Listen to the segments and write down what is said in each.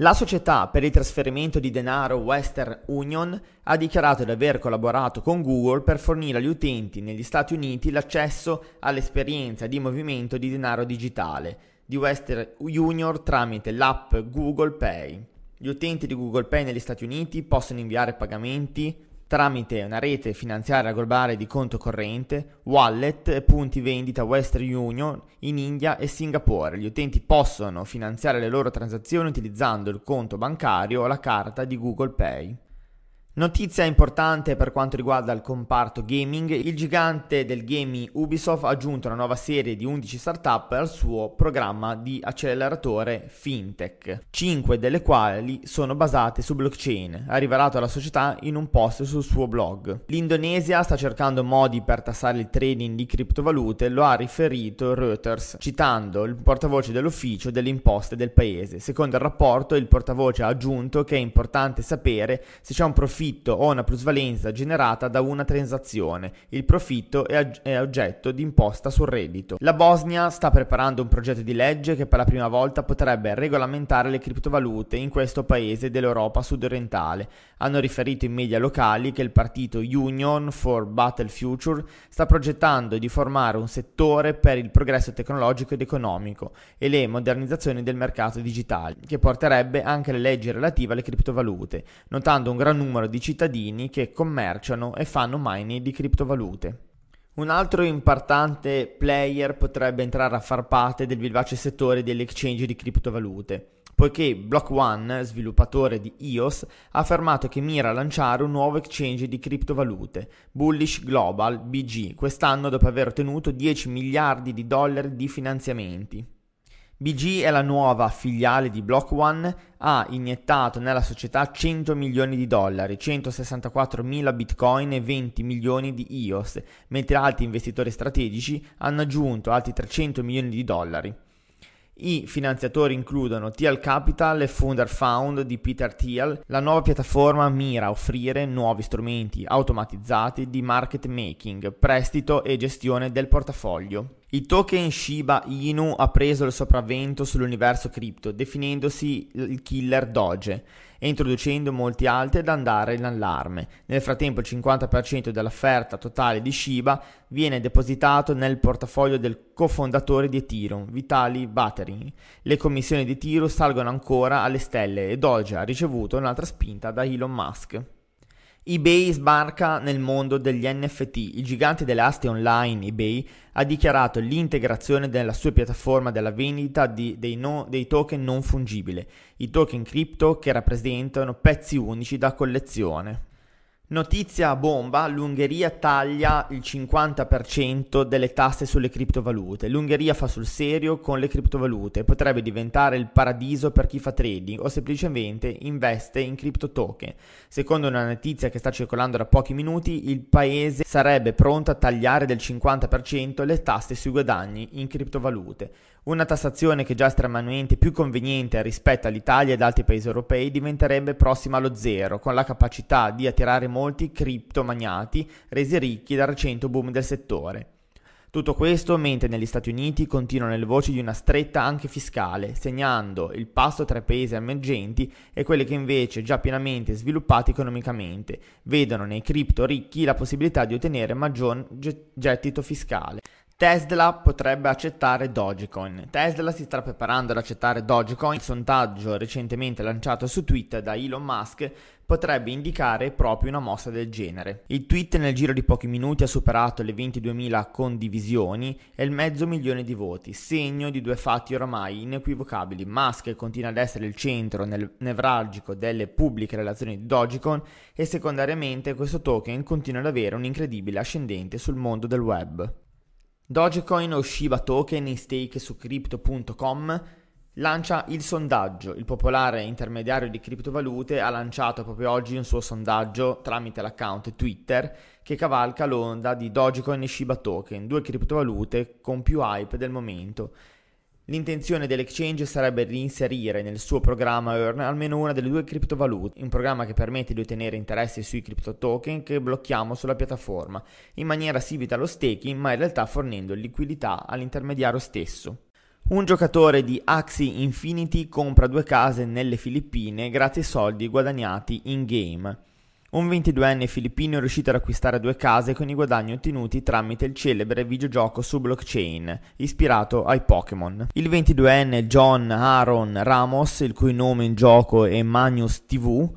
La società per il trasferimento di denaro Western Union ha dichiarato di aver collaborato con Google per fornire agli utenti negli Stati Uniti l'accesso all'esperienza di movimento di denaro digitale di Western Union tramite l'app Google Pay. Gli utenti di Google Pay negli Stati Uniti possono inviare pagamenti, tramite una rete finanziaria globale di conto corrente, wallet e punti vendita Western Union in India e Singapore. Gli utenti possono finanziare le loro transazioni utilizzando il conto bancario o la carta di Google Pay. Notizia importante per quanto riguarda il comparto gaming, il gigante del gaming Ubisoft ha aggiunto una nuova serie di 11 startup al suo programma di acceleratore fintech, 5 delle quali sono basate su blockchain, ha rivelato la società in un post sul suo blog. L'Indonesia sta cercando modi per tassare il trading di criptovalute, lo ha riferito Reuters, citando il portavoce dell'ufficio delle imposte del paese. Secondo il rapporto, il portavoce ha aggiunto che è importante sapere se c'è un profilo profitto o una plusvalenza generata da una transazione. Il profitto è, ag- è oggetto di imposta sul reddito. La Bosnia sta preparando un progetto di legge che per la prima volta potrebbe regolamentare le criptovalute in questo paese dell'Europa sudorientale. Hanno riferito in media locali che il partito Union for Battle Future sta progettando di formare un settore per il progresso tecnologico ed economico e le modernizzazioni del mercato digitale, che porterebbe anche le leggi relative alle criptovalute, notando un gran numero di di cittadini che commerciano e fanno mining di criptovalute. Un altro importante player potrebbe entrare a far parte del vivace settore delle exchange di criptovalute, poiché Block One, sviluppatore di EOS, ha affermato che mira a lanciare un nuovo exchange di criptovalute, Bullish Global BG, quest'anno dopo aver ottenuto 10 miliardi di dollari di finanziamenti. BG è la nuova filiale di Block One, ha iniettato nella società 100 milioni di dollari, 164 mila bitcoin e 20 milioni di EOS, mentre altri investitori strategici hanno aggiunto altri 300 milioni di dollari. I finanziatori includono Thiel Capital e Founder Found di Peter Thiel. La nuova piattaforma mira a offrire nuovi strumenti automatizzati di market making, prestito e gestione del portafoglio. Il token Shiba Inu ha preso il sopravvento sull'universo cripto, definendosi il killer Doge e introducendo molti altri ad andare in allarme. Nel frattempo il 50% dell'offerta totale di Shiba viene depositato nel portafoglio del cofondatore di Ethereum, Vitali Buterin. Le commissioni di Ethereum salgono ancora alle stelle e Doge ha ricevuto un'altra spinta da Elon Musk eBay sbarca nel mondo degli NFT. Il gigante delle aste online eBay ha dichiarato l'integrazione della sua piattaforma della vendita di, dei, no, dei, token non fungibili, i token crypto che rappresentano pezzi unici da collezione. Notizia bomba, l'Ungheria taglia il 50% delle tasse sulle criptovalute. L'Ungheria fa sul serio con le criptovalute, potrebbe diventare il paradiso per chi fa trading o semplicemente investe in cripto token. Secondo una notizia che sta circolando da pochi minuti, il paese sarebbe pronto a tagliare del 50% le tasse sui guadagni in criptovalute. Una tassazione che già estremamente più conveniente rispetto all'Italia ed altri paesi europei diventerebbe prossima allo zero, con la capacità di attirare molti criptomagnati resi ricchi dal recente boom del settore. Tutto questo mentre negli Stati Uniti continuano le voci di una stretta anche fiscale, segnando il passo tra i paesi emergenti e quelli che invece già pienamente sviluppati economicamente vedono nei cripto ricchi la possibilità di ottenere maggior gettito fiscale. Tesla potrebbe accettare Dogecoin. Tesla si sta preparando ad accettare Dogecoin. Il sondaggio recentemente lanciato su Twitter da Elon Musk potrebbe indicare proprio una mossa del genere. Il tweet nel giro di pochi minuti ha superato le 22.000 condivisioni e il mezzo milione di voti, segno di due fatti oramai inequivocabili. Musk continua ad essere il centro nevralgico delle pubbliche relazioni di Dogecoin e secondariamente questo token continua ad avere un incredibile ascendente sul mondo del web. Dogecoin o Shiba Token in stake su crypto.com lancia il sondaggio. Il popolare intermediario di criptovalute ha lanciato proprio oggi un suo sondaggio tramite l'account Twitter che cavalca l'onda di Dogecoin e Shiba Token, due criptovalute con più hype del momento. L'intenzione dell'exchange sarebbe di inserire nel suo programma Earn almeno una delle due criptovalute, un programma che permette di ottenere interessi sui crypto token che blocchiamo sulla piattaforma, in maniera simile allo staking ma in realtà fornendo liquidità all'intermediario stesso. Un giocatore di Axie Infinity compra due case nelle Filippine grazie ai soldi guadagnati in game. Un 22enne filippino è riuscito ad acquistare due case con i guadagni ottenuti tramite il celebre videogioco su blockchain, ispirato ai Pokémon. Il 22enne John Aaron Ramos, il cui nome in gioco è Magnus TV,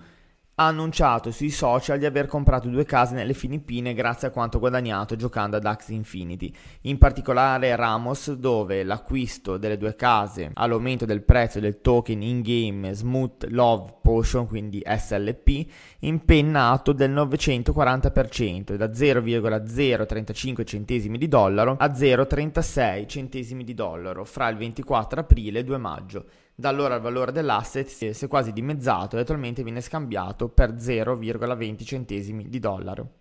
ha annunciato sui social di aver comprato due case nelle Filippine grazie a quanto guadagnato giocando ad Axie Infinity, in particolare Ramos dove l'acquisto delle due case all'aumento del prezzo del token in-game Smooth Love Potion, quindi SLP, impennato del 940% da 0,035 centesimi di dollaro a 0,36 centesimi di dollaro fra il 24 aprile e 2 maggio. Da allora il valore dell'asset si è quasi dimezzato e attualmente viene scambiato per 0,20 centesimi di dollaro.